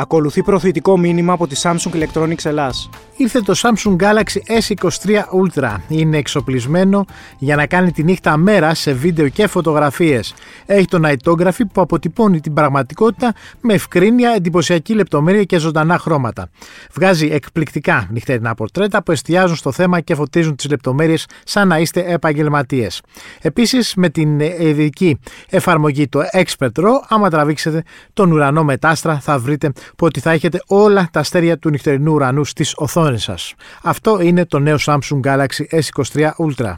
Ακολουθεί προθετικό μήνυμα από τη Samsung Electronics Ελλάς. Ήρθε το Samsung Galaxy S23 Ultra. Είναι εξοπλισμένο για να κάνει τη νύχτα μέρα σε βίντεο και φωτογραφίες. Έχει το Nightography που αποτυπώνει την πραγματικότητα με ευκρίνεια, εντυπωσιακή λεπτομέρεια και ζωντανά χρώματα. Βγάζει εκπληκτικά νυχτερινά πορτρέτα που εστιάζουν στο θέμα και φωτίζουν τις λεπτομέρειες σαν να είστε επαγγελματίες. Επίσης με την ειδική εφαρμογή το Expert Raw, άμα τραβήξετε τον ουρανό μετάστρα θα βρείτε που ότι θα έχετε όλα τα αστέρια του νυχτερινού ουρανού στις οθόνες σας. Αυτό είναι το νέο Samsung Galaxy S23 Ultra.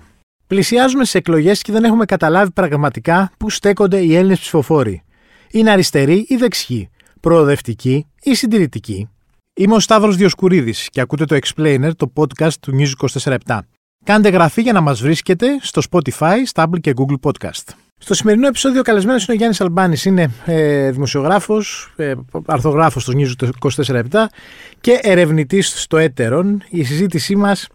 Πλησιάζουμε σε εκλογές και δεν έχουμε καταλάβει πραγματικά πού στέκονται οι Έλληνες ψηφοφόροι. Είναι αριστεροί ή δεξιοί, προοδευτικοί ή συντηρητικοί. Είμαι ο Σταύρος Διοσκουρίδης και ακούτε το Explainer, το podcast του News 24 Κάντε γραφή για να μας βρίσκετε στο Spotify, Stable και Google Podcast. Στο σημερινό επεισόδιο καλεσμένος είναι ο Γιάννης Αλμπάνης. Είναι ε, δημοσιογράφος, ε, αρθογράφος στο News 24 και ερευνητής στο Έτερον. Η συζήτησή μας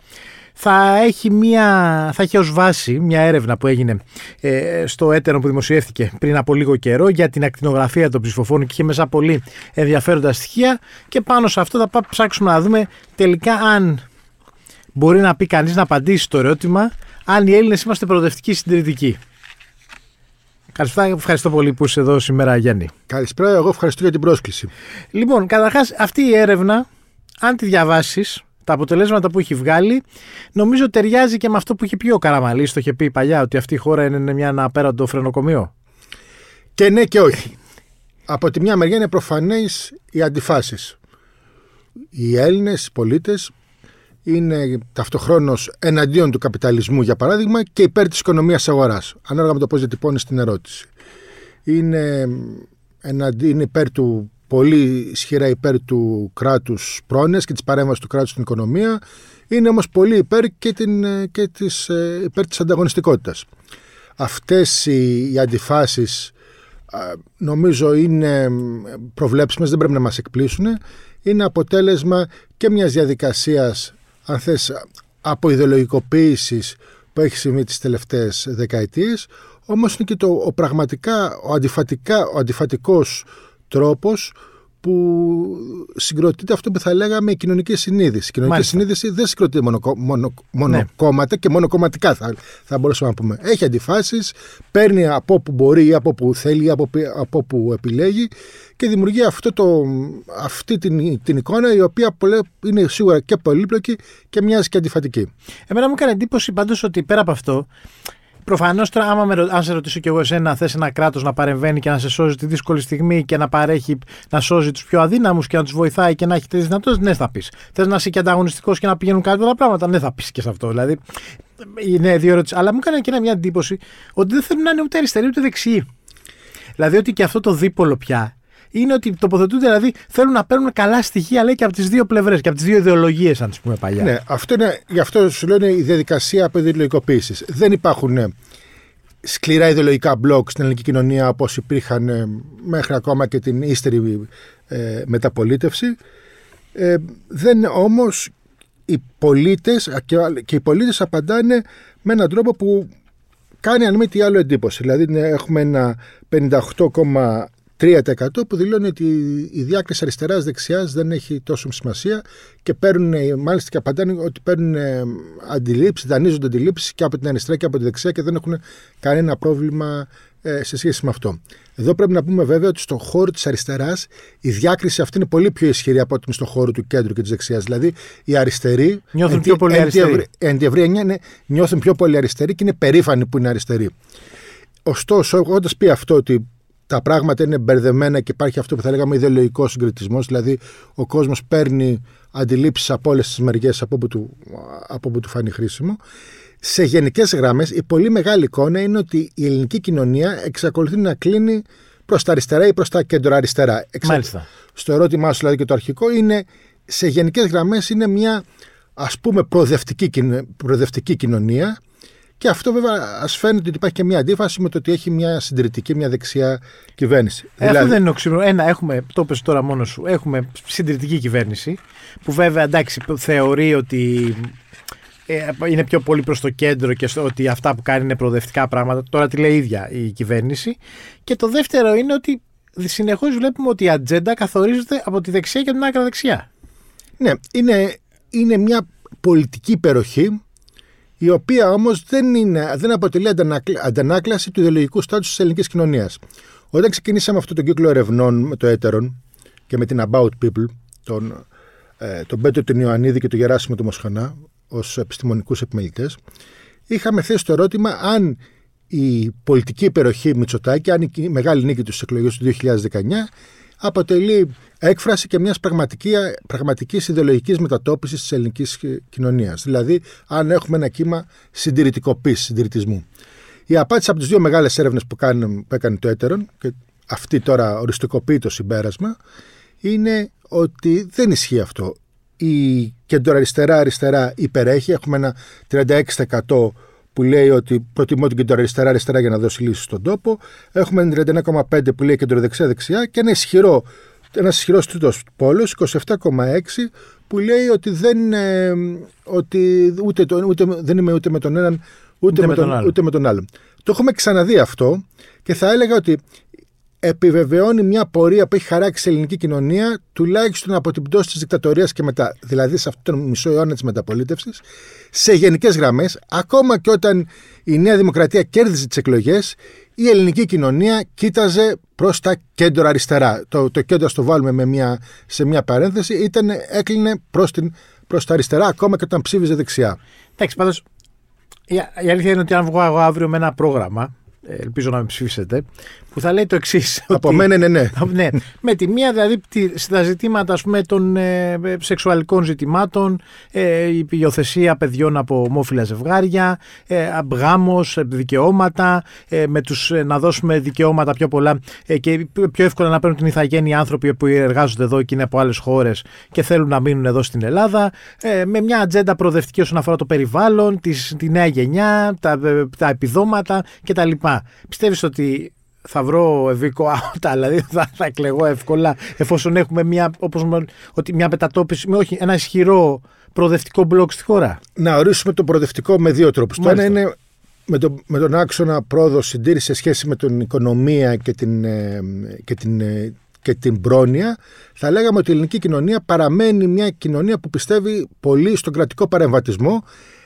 θα έχει, μια, θα έχει ως βάση μια έρευνα που έγινε ε, στο Έτερον που δημοσιεύτηκε πριν από λίγο καιρό για την ακτινογραφία των ψηφοφόρων και είχε μέσα πολύ ενδιαφέροντα στοιχεία και πάνω σε αυτό θα ψάξουμε να δούμε τελικά αν μπορεί να πει κανείς να απαντήσει το ερώτημα αν οι Έλληνες είμαστε προοδευτικοί συντηρητικοί. Καλησπέρα, ευχαριστώ πολύ που είσαι εδώ σήμερα, Γιάννη. Καλησπέρα, εγώ ευχαριστώ για την πρόσκληση. Λοιπόν, καταρχάς, αυτή η έρευνα, αν τη διαβάσεις, τα αποτελέσματα που έχει βγάλει, νομίζω ταιριάζει και με αυτό που είχε πει ο Καραμαλής. Το είχε πει παλιά, ότι αυτή η χώρα είναι μια αναπέραντο φρενοκομείο. Και ναι και όχι. Από τη μια μεριά είναι προφανές οι αντιφάσεις. Οι Έλληνες πολίτες είναι ταυτοχρόνως εναντίον του καπιταλισμού, για παράδειγμα, και υπέρ της οικονομίας αγοράς. Ανάλογα με το πώς διατυπώνεις την ερώτηση. Είναι, εναντί, είναι υπέρ του, πολύ ισχυρά υπέρ του κράτους πρόνοιας και της παρέμβασης του κράτους στην οικονομία. Είναι όμως πολύ υπέρ και, την, και της, ε, υπέρ της ανταγωνιστικότητας. Αυτές οι, οι αντιφάσεις νομίζω είναι προβλέψιμες, δεν πρέπει να μας εκπλήσουν. Είναι αποτέλεσμα και μιας διαδικασίας αν θες, από ιδεολογικοποίησης που έχει συμβεί τις τελευταίες δεκαετίες, όμως είναι και το, ο πραγματικά, ο, αντιφατικά, ο αντιφατικός τρόπος που συγκροτείται αυτό που θα λέγαμε η κοινωνική συνείδηση. Η κοινωνική Μάλιστα. συνείδηση δεν συγκροτείται μόνο, μόνο, μόνο ναι. κόμματα και μόνο κομματικά θα, θα μπορούσαμε να πούμε. Έχει αντιφάσεις, παίρνει από όπου μπορεί ή από όπου θέλει ή από, από όπου επιλέγει και δημιουργεί αυτό το, αυτή την, την εικόνα η οποία είναι σίγουρα και πολύπλοκη και μοιάζει και αντιφατική. Εμένα μου έκανε εντύπωση πάντως ότι πέρα από αυτό Προφανώς τώρα, άμα με, αν σε ρωτήσω κι εγώ εσένα, θες ένα κράτος να παρεμβαίνει και να σε σώζει τη δύσκολη στιγμή και να παρέχει, να σώζει τους πιο αδύναμους και να τους βοηθάει και να έχει τέτοιε δυνατότητες, ναι, θα πεις. Θες να είσαι και ανταγωνιστικός και να πηγαίνουν καλύτερα πράγματα, ναι, θα πεις και σε αυτό. Δηλαδή, είναι δύο ερωτήσεις. Αλλά μου έκανε και μια εντύπωση ότι δεν θέλουν να είναι ούτε αριστεροί ούτε δεξιοί. Δηλαδή ότι και αυτό το δίπολο πια είναι ότι τοποθετούνται, δηλαδή θέλουν να παίρνουν καλά στοιχεία λέει και από τις δύο πλευρές και από τις δύο ιδεολογίες, αν τις πούμε παλιά. Ναι, αυτό είναι, γι' αυτό σου λένε η διαδικασία απεδηλογικοποίηση. Δεν υπάρχουν ε, σκληρά ιδεολογικά μπλοκ στην ελληνική κοινωνία όπως υπήρχαν ε, μέχρι ακόμα και την ύστερη ε, μεταπολίτευση. Ε, δεν όμως οι πολίτες και, και οι πολίτες απαντάνε με έναν τρόπο που κάνει αν μη τι άλλο εντύπωση. Δηλαδή ναι, έχουμε ένα 58, 3% που δηλώνει ότι η διάκριση αριστερά-δεξιά δεν έχει τόσο σημασία και παίρνουν, μάλιστα και απαντάνε ότι παίρνουν αντιλήψεις, δανείζονται αντιλήψεις και από την αριστερά και από τη δεξιά και δεν έχουν κανένα πρόβλημα ε, σε σχέση με αυτό. Εδώ πρέπει να πούμε βέβαια ότι στον χώρο της αριστεράς η διάκριση αυτή είναι πολύ πιο ισχυρή από ότι στον χώρο του κέντρου και της δεξιάς. Δηλαδή οι αριστεροί. Νιώθουν πιο πολύ αριστεροί. Εν τη ευρία ναι, νιώθουν πιο πολύ αριστεροί και είναι περήφανοι που είναι αριστεροί. Ωστόσο, έχοντας πει αυτό ότι τα πράγματα είναι μπερδεμένα και υπάρχει αυτό που θα λέγαμε ιδεολογικός συγκριτισμός. Δηλαδή, ο κόσμος παίρνει αντιλήψεις από όλες τις μεριές από όπου του, από όπου του φάνει χρήσιμο. Σε γενικές γραμμέ, η πολύ μεγάλη εικόνα είναι ότι η ελληνική κοινωνία εξακολουθεί να κλείνει προς τα αριστερά ή προς τα κέντρο-αριστερά. Μάλιστα. Στο ερώτημά σου, δηλαδή και το αρχικό, είναι σε γενικές γραμμές είναι μια ας πούμε προοδευτική, προοδευτική κοινωνία και αυτό βέβαια ας φαίνεται ότι υπάρχει και μια αντίφαση με το ότι έχει μια συντηρητική, μια δεξιά κυβέρνηση. Ε, δηλαδή... Αυτό δεν είναι οξύμορο. Ένα, έχουμε, το πες τώρα μόνος σου, έχουμε συντηρητική κυβέρνηση που βέβαια εντάξει θεωρεί ότι ε, είναι πιο πολύ προς το κέντρο και στο, ότι αυτά που κάνει είναι προοδευτικά πράγματα. Τώρα τη λέει η ίδια η κυβέρνηση. Και το δεύτερο είναι ότι συνεχώς βλέπουμε ότι η ατζέντα καθορίζεται από τη δεξιά και την άκρα δεξιά. Ναι, είναι, είναι μια πολιτική υπεροχή η οποία όμως δεν, δεν αποτελεί αντανάκλαση του ιδεολογικού στάτους της ελληνικής κοινωνίας. Όταν ξεκινήσαμε αυτό τον κύκλο ερευνών με το έτερον και με την About People, τον, ε, τον Πέτρο τον Ιωαννίδη και τον Γεράσιμο του Μοσχανά ως επιστημονικούς επιμελητές, είχαμε θέσει το ερώτημα αν η πολιτική υπεροχή Μητσοτάκη, αν η μεγάλη νίκη του στι εκλογέ του 2019 αποτελεί έκφραση και μιας πραγματική, πραγματικής ιδεολογικής μετατόπισης της ελληνικής κοινωνίας. Δηλαδή, αν έχουμε ένα κύμα συντηρητικοποίησης, συντηρητισμού. Η απάντηση από τις δύο μεγάλες έρευνες που, που έκανε το έτερον, και αυτή τώρα οριστικοποιεί το συμπέρασμα, είναι ότι δεν ισχύει αυτό. Η κεντροαριστερά-αριστερά υπερέχει, έχουμε ένα 36% που λέει ότι προτιμώ την κεντροαριστερά αριστερά για να δώσει λύσεις στον τόπο. Έχουμε 31,5 που λέει κεντροδεξιά-δεξιά και ένα ισχυρό ένας ισχυρός τρίτος πόλος, 27,6, που λέει ότι δεν είναι, ότι ούτε, ούτε, δεν είμαι ούτε με τον έναν ούτε, με, τον, τον ούτε με τον άλλον. Το έχουμε ξαναδεί αυτό και θα έλεγα ότι επιβεβαιώνει μια πορεία που έχει χαράξει η ελληνική κοινωνία τουλάχιστον από την πτώση της δικτατορίας και μετά. Δηλαδή σε αυτόν τον μισό αιώνα της μεταπολίτευσης, σε γενικές γραμμές, ακόμα και όταν η Νέα Δημοκρατία κέρδιζε τις εκλογές, η ελληνική κοινωνία κοίταζε προς τα κέντρο αριστερά. Το, το κέντρο, το βάλουμε με μια, σε μια παρένθεση, ήταν, έκλεινε προς προς τα αριστερά, ακόμα και όταν ψήφιζε δεξιά. Εντάξει, πάντως η, η αλήθεια είναι ότι αν βγω εγώ αύριο με ένα πρόγραμμα, ε, ελπίζω να με ψηφίσετε, που θα λέει το εξής. Από μένα είναι ναι. ναι. Με τη μία δηλαδή στα ζητήματα ας πούμε, των ε, σεξουαλικών ζητημάτων, ε, η υιοθεσία παιδιών από ομόφυλα ζευγάρια, ε, γάμος, δικαιώματα, ε, με τους, ε, να δώσουμε δικαιώματα πιο πολλά ε, και πιο εύκολα να παίρνουν την ηθαγένεια άνθρωποι που εργάζονται εδώ και είναι από άλλες χώρες και θέλουν να μείνουν εδώ στην Ελλάδα, ε, με μια ατζέντα προοδευτική όσον αφορά το περιβάλλον, τη νέα γενιά, τα, τα επιδόματα κτλ. Πιστεύεις ότι θα βρω ευήκο άουτα, δηλαδή θα, θα εκλεγώ εύκολα εφόσον έχουμε μια, όπως, ότι μια μετατόπιση, με όχι, ένα ισχυρό προοδευτικό μπλοκ στη χώρα; Να ορίσουμε το προοδευτικό με δύο τρόπους. Το ένα είναι με, το, με τον άξονα πρόοδο συντήρηση σε σχέση με την οικονομία και την, ε, και την, ε, και την πρόνοια, θα λέγαμε ότι η ελληνική κοινωνία παραμένει μια κοινωνία που πιστεύει πολύ στον κρατικό παρεμβατισμό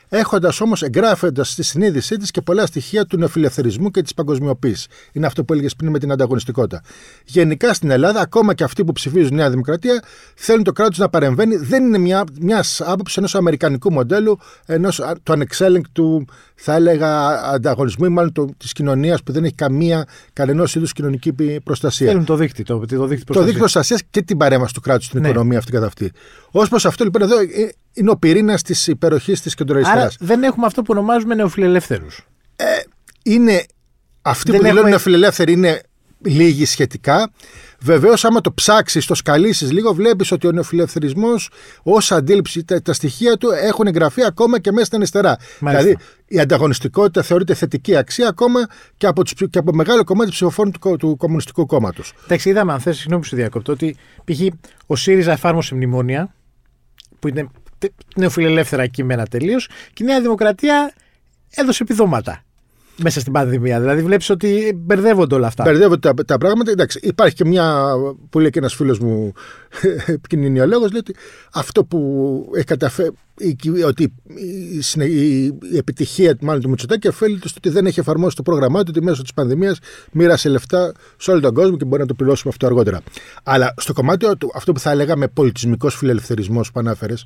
έχοντας όμως εγγράφοντας στη συνείδησή της και πολλά στοιχεία του νεοφιλελευθερισμού και της παγκοσμιοποίησης. Είναι αυτό που έλεγε πριν με την ανταγωνιστικότητα. Γενικά στην Ελλάδα, ακόμα και αυτοί που ψηφίζουν Νέα Δημοκρατία, θέλουν το κράτος να παρεμβαίνει. Δεν είναι μια μιας άποψης ενός αμερικανικού μοντέλου, ενός του ανεξέλεγκτου, θα έλεγα, ανταγωνισμού ή μάλλον της κοινωνίας που δεν έχει καμία, κανένα είδους κοινωνική προστασία. Θέλουν το δίκτυο, το, το δίκτυο προστασίας. προστασίας και την παρέμβαση του κράτους στην ναι. οικονομία αυτή καθ' αυτή. Ω προς αυτό λοιπόν εδώ ε, είναι ο πυρήνας της υπεροχής της κεντροαριστερά. Άρα δεν έχουμε αυτό που ονομάζουμε νεοφιλελεύθερους. Ε, είναι. Αυτοί δεν που δηλώνουν νεοφιλελεύθεροι είναι λίγοι σχετικά. Βεβαίως, άμα το ψάξεις, το σκαλίσεις λίγο, βλέπεις ότι ο νεοφιλελευθερισμός ως αντίληψη, τα, τα, στοιχεία του έχουν εγγραφεί ακόμα και μέσα στην αριστερά. Δηλαδή, η ανταγωνιστικότητα θεωρείται θετική αξία ακόμα και από, τους, και από μεγάλο κομμάτι ψηφοφόρων του, του Κομμουνιστικού Κόμματος. Εντάξει, είδαμε, αν θες, συγγνώμη που σου διακόπτω, ότι π.χ. ο ΣΥΡΙΖΑ εφάρμοσε μνημόνια που είναι νεοφιλελεύθερα κείμενα τελείως και η Νέα Δημοκρατία έδωσε επιδόματα μέσα στην πανδημία. Δηλαδή, βλέπεις ότι μπερδεύονται όλα αυτά. Μπερδεύονται τα, τα πράγματα. Εντάξει, υπάρχει και μια που λέει και ένας φίλος μου επικοινωνιολόγος, λέει ότι αυτό που έχει καταφέρει. Ότι η, η, η επιτυχία μάλλον του Μητσοτάκη ωφέλει στο ότι δεν έχει εφαρμόσει το πρόγραμμά του ότι μέσω της πανδημίας μοίρασε λεφτά σε όλο τον κόσμο και μπορεί να το πληρώσουμε αυτό αργότερα. Αλλά στο κομμάτι αυτό που θα έλεγαμε πολιτισμικός φιλελευθερισμός που ανάφερες,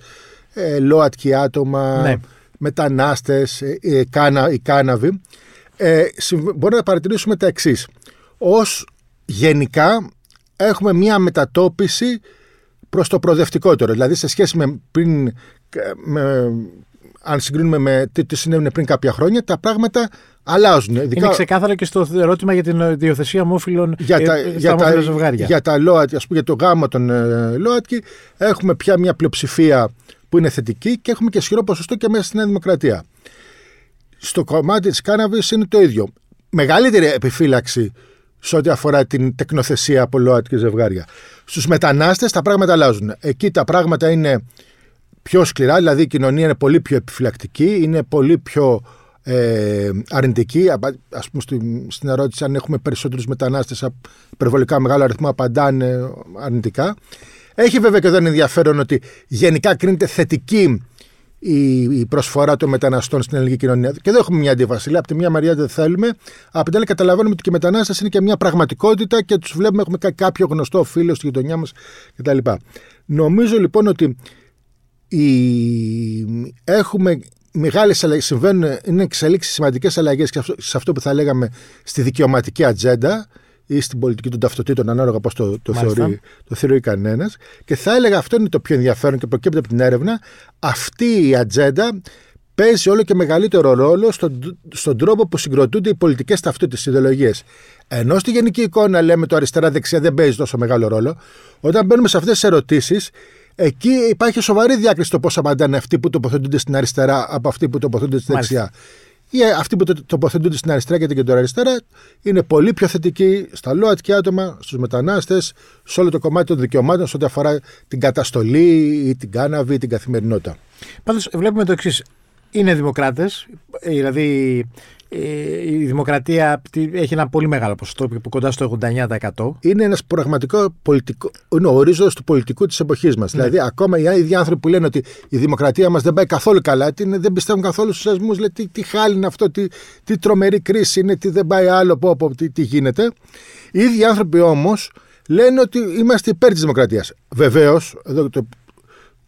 ε, ΛΟΑΤΚΙ άτομα, ναι. μετανάστες, ε, ε, κάνα, οι κάναβοι, ε, μπορούμε να παρατηρήσουμε τα εξής. Ως γενικά έχουμε μία μετατόπιση προς το προοδευτικότερο. Δηλαδή σε σχέση με πριν, με, αν συγκρίνουμε με τι, τι συνέβαινε πριν κάποια χρόνια, τα πράγματα αλλάζουν. Είναι ξεκάθαρο και στο ερώτημα για την διοθεσία ομόφυλων για τα, για τα, ζευγάρια. Για, τα ΛΟΑΤ, ας πούμε, για το γάμο των ε, ΛΟΑΤΚΙ, έχουμε πια μια πλειοψηφία που είναι θετική και έχουμε και ισχυρό ποσοστό και μέσα στη Νέα Δημοκρατία. Στο κομμάτι της κάναβη είναι το ίδιο. Μεγαλύτερη επιφύλαξη σε ό,τι αφορά την τεκνοθεσία από ΛΟΑΤ και ζευγάρια. Στους μετανάστες τα πράγματα αλλάζουν. Εκεί τα πράγματα είναι πιο σκληρά, δηλαδή η κοινωνία είναι πολύ πιο επιφυλακτική, είναι πολύ πιο ε, αρνητική. Ας πούμε στην, στην ερώτηση αν έχουμε περισσότερους μετανάστες υπερβολικά μεγάλο αριθμό απαντάνε αρνητικά. Έχει βέβαια και εδώ ενδιαφέρον ότι γενικά κρίνεται θετική η, προσφορά των μεταναστών στην ελληνική κοινωνία. Και εδώ έχουμε μια αντίβαση. Από τη μια μεριά δεν θέλουμε, από την άλλη καταλαβαίνουμε ότι και οι μετανάστε είναι και μια πραγματικότητα και τους βλέπουμε, έχουμε κάποιο γνωστό φίλο στη γειτονιά μας κτλ. Νομίζω λοιπόν ότι η... έχουμε μεγάλες αλλαγέ, συμβαίνουν, είναι εξελίξεις σημαντικές αλλαγές σε αυτό που θα λέγαμε στη δικαιωματική ατζέντα ή στην πολιτική των ταυτοτήτων, ανάλογα πώς το, το, θεωρεί, το θεωρεί κανένας. Και θα έλεγα αυτό είναι το πιο ενδιαφέρον και προκύπτει από την έρευνα. Αυτή η ατζέντα παίζει όλο και μεγαλύτερο ρόλο στον, στον τρόπο που συγκροτούνται οι πολιτικές ταυτότητες, ιδεολογίες. Ενώ στη γενική εικόνα λέμε το αριστερά-δεξιά δεν παίζει τόσο μεγάλο ρόλο, όταν μπαίνουμε σε αυτές τις ερωτήσεις, εκεί υπάρχει σοβαρή διάκριση το πώς απαντάνε αυτοί που τοποθετούνται στην αριστερά από αυτοί που τοποθετούνται στην δεξιά. Ή αυτοί που τοποθετούνται στην αριστερά και την κεντροαριστερά είναι πολύ πιο θετικοί στα ΛΟΑΤΚΙ άτομα, στους μετανάστες, σε όλο το κομμάτι των δικαιωμάτων σε ό,τι αφορά την καταστολή ή την κάναβη ή την καθημερινότητα. Πάντως, βλέπουμε το εξής. Είναι δημοκράτες, δηλαδή ε, η δημοκρατία έχει ένα πολύ μεγάλο ποσοστό, που κοντά στο 89%. Είναι ένας πραγματικό πολιτικό. Είναι ο ορίζοντας του πολιτικού της εποχής μας. Ναι. Δηλαδή, ακόμα οι ίδιοι άνθρωποι που λένε ότι η δημοκρατία μας δεν πάει καθόλου καλά, τι, δεν πιστεύουν καθόλου στους θεσμού, λέει τι, τι χάλι είναι αυτό, τι, τι τρομερή κρίση είναι, τι δεν πάει άλλο, πω, πω, τι, τι γίνεται. Οι ίδιοι άνθρωποι όμως λένε ότι είμαστε υπέρ της δημοκρατίας. Βεβαίως, εδώ το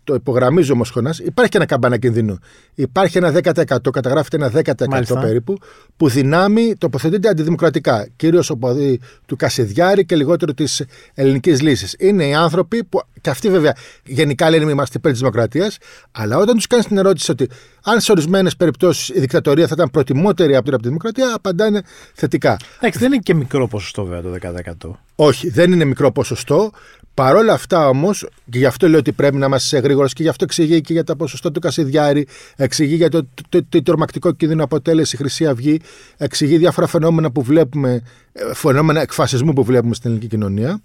το υπογραμμίζω όμως χωνάς, υπάρχει και ένα καμπάνα κινδύνου. Υπάρχει ένα 10%, καταγράφεται ένα 10% Μάλιστα. περίπου, που δυνάμει τοποθετείται αντιδημοκρατικά. Κυρίως οπαδοί του Κασιδιάρη και λιγότερο της ελληνικής λύσης. Είναι οι άνθρωποι που, και αυτοί βέβαια γενικά λένε είμαστε υπέρ της δημοκρατίας, αλλά όταν τους κάνεις την ερώτηση ότι αν σε ορισμένες περιπτώσεις η δικτατορία θα ήταν προτιμότερη από την, δημοκρατία, απαντάνε θετικά. Εντάξει, δεν είναι και μικρό ποσοστό βέβαια το 10%. Όχι, δεν είναι μικρό ποσοστό. Παρ' όλα αυτά όμως, και γι' αυτό λέω ότι πρέπει να είμαστε γρήγορο και γι' αυτό εξηγεί και για το ποσοστό του Κασιδιάρη, εξηγεί για το, το, το, το τρομακτικό κίνδυνο αποτέλεσε η Χρυσή Αυγή, εξηγεί διάφορα φαινόμενα που βλέπουμε, ε, φαινόμενα εκφασισμού που βλέπουμε στην ελληνική κοινωνία.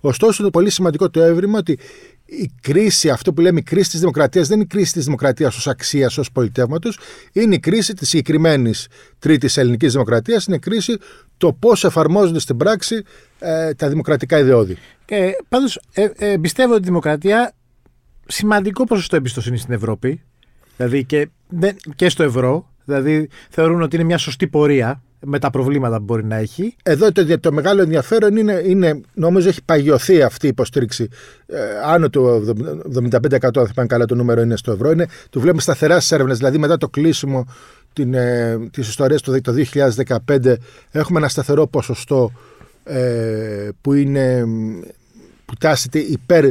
Ωστόσο, είναι πολύ σημαντικό το έβριμα ότι η κρίση, αυτό που λέμε η κρίση της δημοκρατίας, δεν είναι η κρίση της δημοκρατίας ως αξίας, ως πολιτεύματος, είναι η κρίση της συγκεκριμένης τρίτης ελληνικής δημοκρατίας, είναι η κρίση το πώς εφαρμόζονται στην πράξη ε, τα δημοκρατικά ιδεώδη. Και πάντως ε, ε, πιστεύω ότι η δημοκρατία σημαντικό ποσοστό εμπιστοσύνη στην Ευρώπη, δηλαδή και, και στο ευρώ, δηλαδή θεωρούν ότι είναι μια σωστή πορεία με τα προβλήματα που μπορεί να έχει. Εδώ το, το μεγάλο ενδιαφέρον είναι, είναι, νομίζω έχει παγιωθεί αυτή η υποστήριξη. Ε, άνω του 75% αν θυμάμαι καλά το νούμερο είναι στο ευρώ. Είναι, το βλέπουμε σταθερά στις έρευνες. Δηλαδή μετά το κλείσιμο την, ε, της ιστορίας το, το 2015 έχουμε ένα σταθερό ποσοστό ε, που είναι που τάσεται υπέρ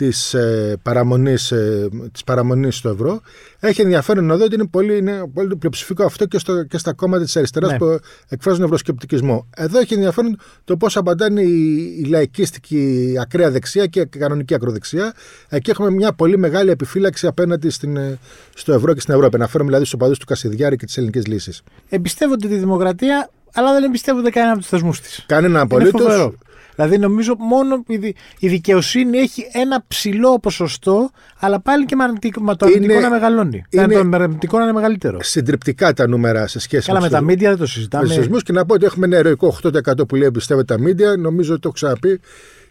της, ε, παραμονής, ε, της παραμονής στο ευρώ. Έχει ενδιαφέρον εδώ ότι είναι πολύ, είναι πολύ πλειοψηφικό αυτό και, στο, και στα κόμματα της αριστεράς ναι. που εκφράζουν ευρωσκεπτικισμό. Εδώ έχει ενδιαφέρον το πώς απαντάνε η, η λαϊκίστικη ακραία δεξιά και η κανονική ακροδεξιά. Εκεί έχουμε μια πολύ μεγάλη επιφύλαξη απέναντι στην, ε, στο ευρώ και στην Ευρώπη. Αναφέρομαι δηλαδή στους οπαδούς του Κασιδιάρη και της ελληνικής λύσης. Εμπιστεύονται τη δημοκρατία αλλά δεν εμπιστεύονται κανένα από τους θεσμούς της. Κανένα απολύτως. Δηλαδή νομίζω μόνο η δικαιοσύνη έχει ένα ψηλό ποσοστό, αλλά πάλι και με το αρνητικό να μεγαλώνει. Είναι το αρνητικό να είναι μεγαλύτερο. Συντριπτικά τα νούμερα σε σχέση Καλά, με, με τα μίντια δεν το συζητάμε. Με και να πω ότι έχουμε ένα ερωικό 8% που λέει εμπιστεύεται τα μίντια. Νομίζω ότι το έχω ξαναπεί.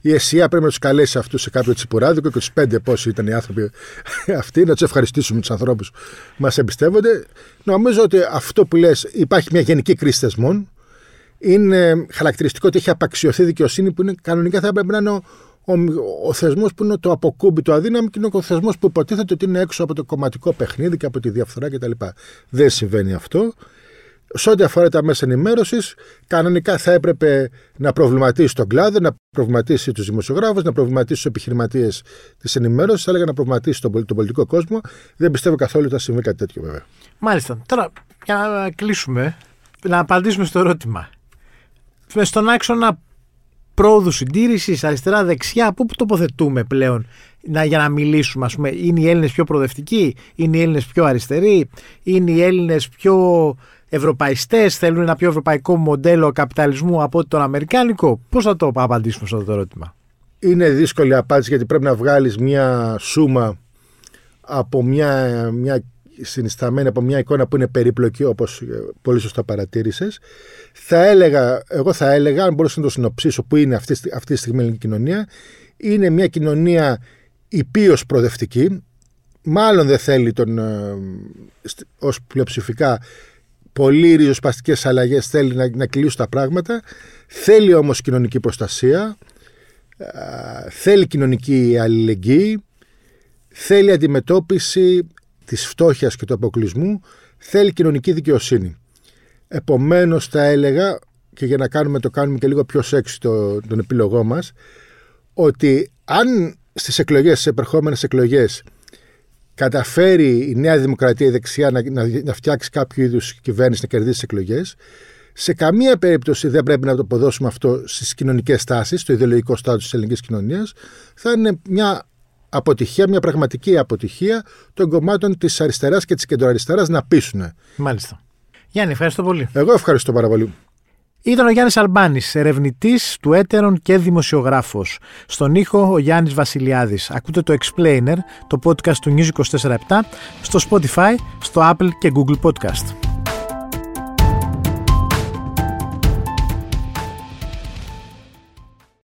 Η ΕΣΥΑ πρέπει να τους καλέσει αυτούς σε κάποιο τσιπουράδικο και τους πέντε πόσοι ήταν οι άνθρωποι αυτοί, να τους ευχαριστήσουμε τους ανθρώπους που μας εμπιστεύονται. Νομίζω ότι αυτό που λες, υπάρχει μια γενική κρίση θεσμών είναι χαρακτηριστικό ότι έχει απαξιωθεί δικαιοσύνη που είναι, κανονικά θα έπρεπε να είναι ο, ο, ο θεσμός που είναι το αποκούμπι, το αδύναμο και είναι ο θεσμός που υποτίθεται ότι είναι έξω από το κομματικό παιχνίδι και από τη διαφθορά κτλ. Δεν συμβαίνει αυτό. Σε ό,τι αφορά τα μέσα ενημέρωσης, κανονικά θα έπρεπε να προβληματίσει τον κλάδο, να προβληματίσει τους δημοσιογράφους, να προβληματίσει τους επιχειρηματίες της ενημέρωσης, θα έλεγα να προβληματίσει τον, τον πολιτικό κόσμο. Δεν πιστεύω καθόλου ότι θα συμβεί κάτι τέτοιο, βέβαια. Μάλιστα. Τώρα, για να κλείσουμε, να απαντήσουμε στο ερώτημα στον άξονα πρόοδου συντήρησης, αριστερά-δεξιά, πού τοποθετούμε πλέον να, για να μιλήσουμε, ας πούμε, είναι οι Έλληνες πιο προοδευτικοί, είναι οι Έλληνες πιο αριστεροί, είναι οι Έλληνες πιο ευρωπαϊστές, θέλουν ένα πιο ευρωπαϊκό μοντέλο καπιταλισμού από τον Αμερικάνικο. Πώς θα το απαντήσουμε σε αυτό το ερώτημα; Είναι δύσκολη απάντηση γιατί πρέπει να βγάλεις μια σούμα από μια, μια συνισταμένη από μια εικόνα που είναι περίπλοκη, όπως πολύ σωστά παρατήρησες. Θα έλεγα, εγώ θα έλεγα, αν μπορούσα να το συνοψίσω, που είναι αυτή, αυτή τη στιγμή η ελληνική κοινωνία, είναι μια κοινωνία υπείω προοδευτική. Μάλλον δεν θέλει τον, ε, ως πλειοψηφικά πολύ ριζοσπαστικές αλλαγές θέλει να, να κλείσουν τα πράγματα θέλει όμως κοινωνική προστασία θέλει κοινωνική αλληλεγγύη θέλει αντιμετώπιση της φτώχειας και του αποκλεισμού θέλει κοινωνική δικαιοσύνη επομένως θα έλεγα και για να κάνουμε το κάνουμε και λίγο πιο σεξι το, τον επιλογό μας ότι αν στις εκλογές, στις επερχόμενες εκλογές καταφέρει η Νέα Δημοκρατία η δεξιά να, να, να φτιάξει κάποιο είδους κυβέρνηση να κερδίσει εκλογές, σε καμία περίπτωση δεν πρέπει να το αποδώσουμε αυτό στις κοινωνικές τάσεις, στο ιδεολογικό στάδιο της ελληνικής κοινωνίας. Θα είναι μια αποτυχία, μια πραγματική αποτυχία των κομμάτων της αριστεράς και της κεντροαριστεράς να πείσουν. Μάλιστα. Γιάννη, ευχαριστώ πολύ. Εγώ ευχαριστώ πάρα πολύ. Ήταν ο Γιάννης Αλμπάνης, ερευνητής του Έτερον και δημοσιογράφος. Στον ήχο ο Γιάννης Βασιλιάδης. Ακούτε το Explainer, το podcast του News 24 στο Spotify, στο Apple και Google Podcast.